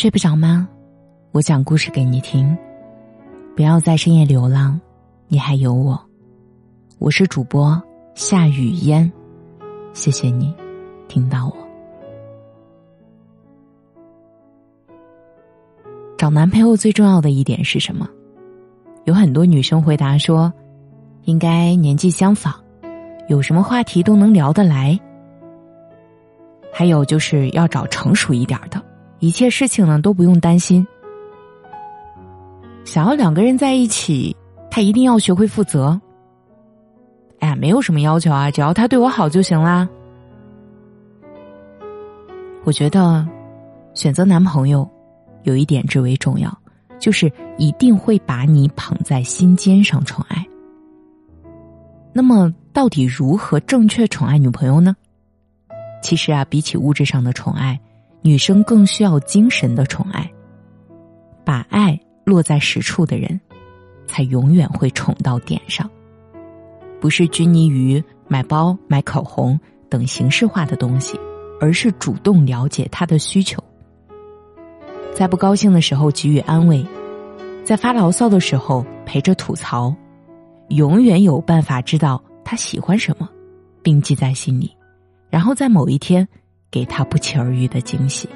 睡不着吗？我讲故事给你听。不要在深夜流浪，你还有我。我是主播夏雨嫣，谢谢你听到我。找男朋友最重要的一点是什么？有很多女生回答说，应该年纪相仿，有什么话题都能聊得来。还有就是要找成熟一点的。一切事情呢都不用担心。想要两个人在一起，他一定要学会负责。哎呀，没有什么要求啊，只要他对我好就行啦。我觉得，选择男朋友有一点至为重要，就是一定会把你捧在心尖上宠爱。那么，到底如何正确宠爱女朋友呢？其实啊，比起物质上的宠爱。女生更需要精神的宠爱，把爱落在实处的人，才永远会宠到点上。不是拘泥于买包、买口红等形式化的东西，而是主动了解他的需求，在不高兴的时候给予安慰，在发牢骚的时候陪着吐槽，永远有办法知道他喜欢什么，并记在心里，然后在某一天。给他不期而遇的惊喜，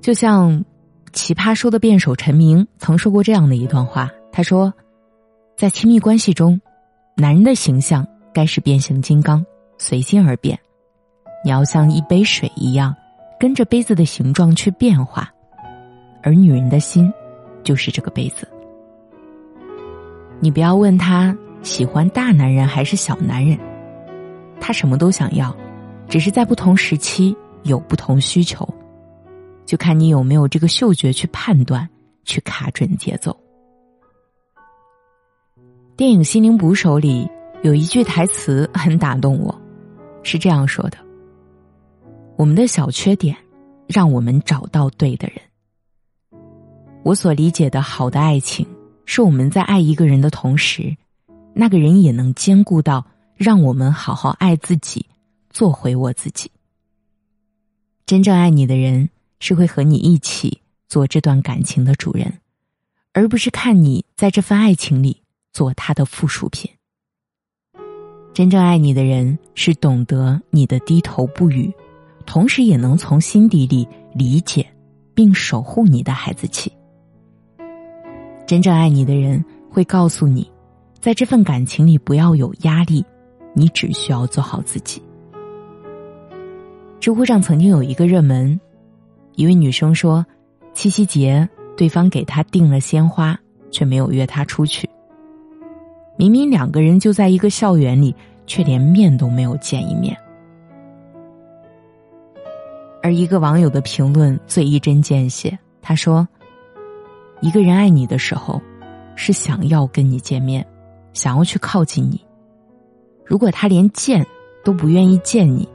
就像《奇葩说》的辩手陈明曾说过这样的一段话：“他说，在亲密关系中，男人的形象该是变形金刚，随心而变；你要像一杯水一样，跟着杯子的形状去变化；而女人的心，就是这个杯子。你不要问他喜欢大男人还是小男人。”他什么都想要，只是在不同时期有不同需求，就看你有没有这个嗅觉去判断，去卡准节奏。电影《心灵捕手》里有一句台词很打动我，是这样说的：“我们的小缺点，让我们找到对的人。”我所理解的好的爱情，是我们在爱一个人的同时，那个人也能兼顾到。让我们好好爱自己，做回我自己。真正爱你的人是会和你一起做这段感情的主人，而不是看你在这份爱情里做他的附属品。真正爱你的人是懂得你的低头不语，同时也能从心底里理解并守护你的孩子气。真正爱你的人会告诉你，在这份感情里不要有压力。你只需要做好自己。知乎上曾经有一个热门，一位女生说，七夕节对方给她订了鲜花，却没有约她出去。明明两个人就在一个校园里，却连面都没有见一面。而一个网友的评论最一针见血，他说：“一个人爱你的时候，是想要跟你见面，想要去靠近你。”如果他连见都不愿意见你，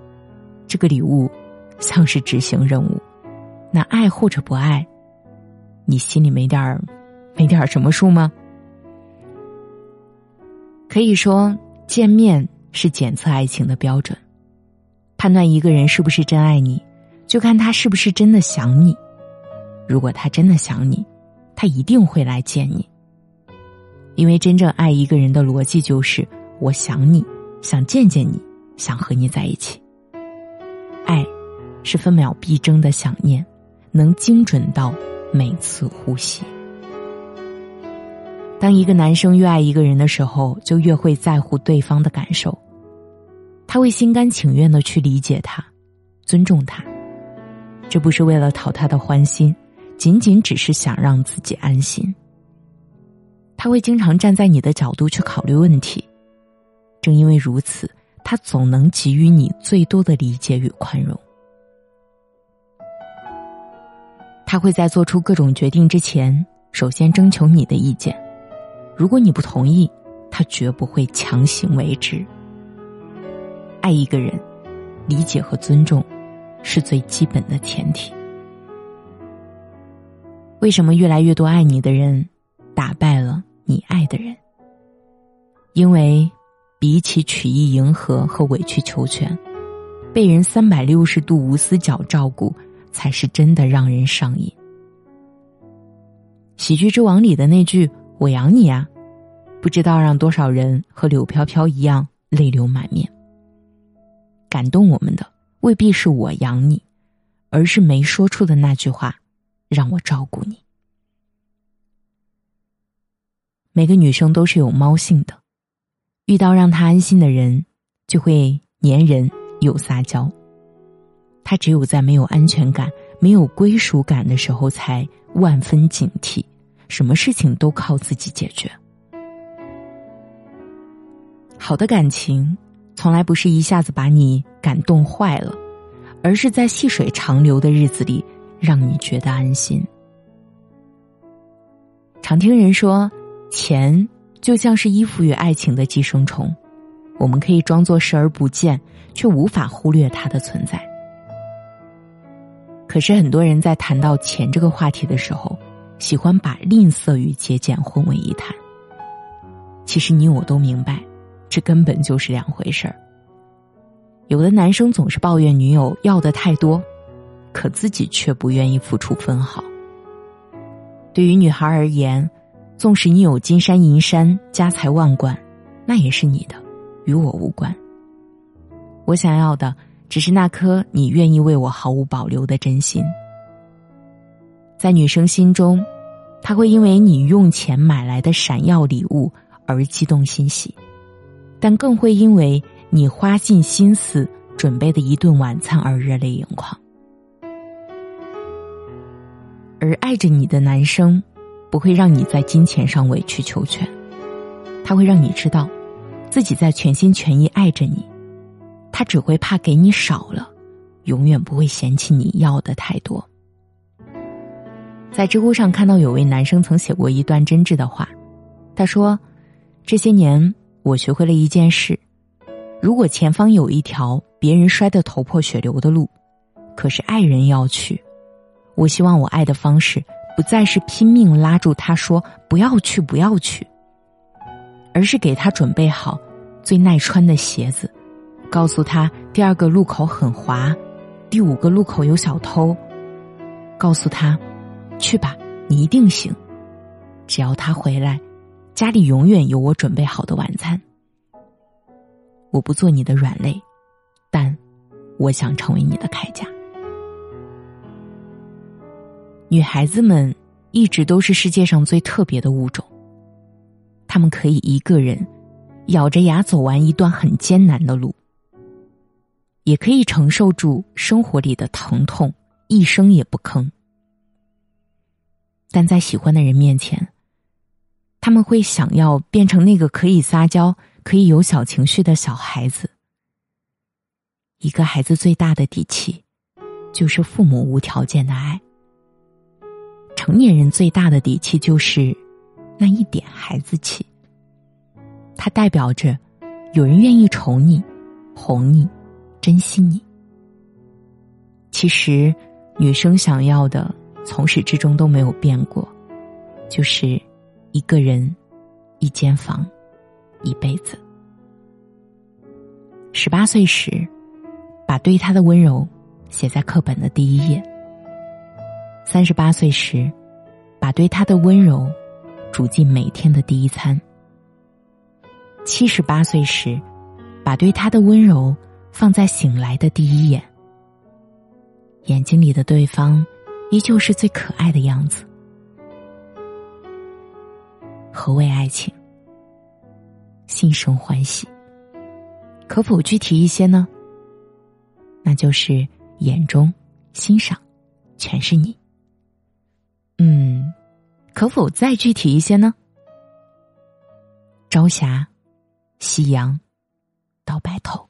这个礼物像是执行任务，那爱或者不爱，你心里没点儿没点儿什么数吗？可以说，见面是检测爱情的标准，判断一个人是不是真爱你，就看他是不是真的想你。如果他真的想你，他一定会来见你，因为真正爱一个人的逻辑就是我想你。想见见你，想和你在一起。爱，是分秒必争的想念，能精准到每次呼吸。当一个男生越爱一个人的时候，就越会在乎对方的感受。他会心甘情愿的去理解他，尊重他。这不是为了讨他的欢心，仅仅只是想让自己安心。他会经常站在你的角度去考虑问题。正因为如此，他总能给予你最多的理解与宽容。他会在做出各种决定之前，首先征求你的意见。如果你不同意，他绝不会强行为之。爱一个人，理解和尊重是最基本的前提。为什么越来越多爱你的人打败了你爱的人？因为。比起曲意迎合和委曲求全，被人三百六十度无死角照顾，才是真的让人上瘾。喜剧之王里的那句“我养你啊”，不知道让多少人和柳飘飘一样泪流满面。感动我们的未必是我养你，而是没说出的那句话，让我照顾你。每个女生都是有猫性的，遇到让他安心的人，就会粘人又撒娇。他只有在没有安全感、没有归属感的时候，才万分警惕，什么事情都靠自己解决。好的感情。从来不是一下子把你感动坏了，而是在细水长流的日子里，让你觉得安心。常听人说，钱就像是依附于爱情的寄生虫，我们可以装作视而不见，却无法忽略它的存在。可是很多人在谈到钱这个话题的时候，喜欢把吝啬与节俭混为一谈。其实你我都明白。这根本就是两回事儿。有的男生总是抱怨女友要的太多，可自己却不愿意付出分毫。对于女孩而言，纵使你有金山银山、家财万贯，那也是你的，与我无关。我想要的只是那颗你愿意为我毫无保留的真心。在女生心中，她会因为你用钱买来的闪耀礼物而激动欣喜。但更会因为你花尽心思准备的一顿晚餐而热泪盈眶，而爱着你的男生，不会让你在金钱上委曲求全，他会让你知道，自己在全心全意爱着你，他只会怕给你少了，永远不会嫌弃你要的太多。在知乎上看到有位男生曾写过一段真挚的话，他说：“这些年。”我学会了一件事：如果前方有一条别人摔得头破血流的路，可是爱人要去，我希望我爱的方式不再是拼命拉住他说“不要去，不要去”，而是给他准备好最耐穿的鞋子，告诉他第二个路口很滑，第五个路口有小偷，告诉他：“去吧，你一定行。”只要他回来。家里永远有我准备好的晚餐。我不做你的软肋，但我想成为你的铠甲。女孩子们一直都是世界上最特别的物种。她们可以一个人咬着牙走完一段很艰难的路，也可以承受住生活里的疼痛，一声也不吭。但在喜欢的人面前。他们会想要变成那个可以撒娇、可以有小情绪的小孩子。一个孩子最大的底气，就是父母无条件的爱。成年人最大的底气，就是那一点孩子气。它代表着有人愿意宠你、哄你、珍惜你。其实，女生想要的从始至终都没有变过，就是。一个人，一间房，一辈子。十八岁时，把对他的温柔写在课本的第一页；三十八岁时，把对他的温柔煮进每天的第一餐；七十八岁时，把对他的温柔放在醒来的第一眼。眼睛里的对方，依旧是最可爱的样子。何为爱情？心生欢喜，可否具体一些呢？那就是眼中、欣赏，全是你。嗯，可否再具体一些呢？朝霞、夕阳，到白头。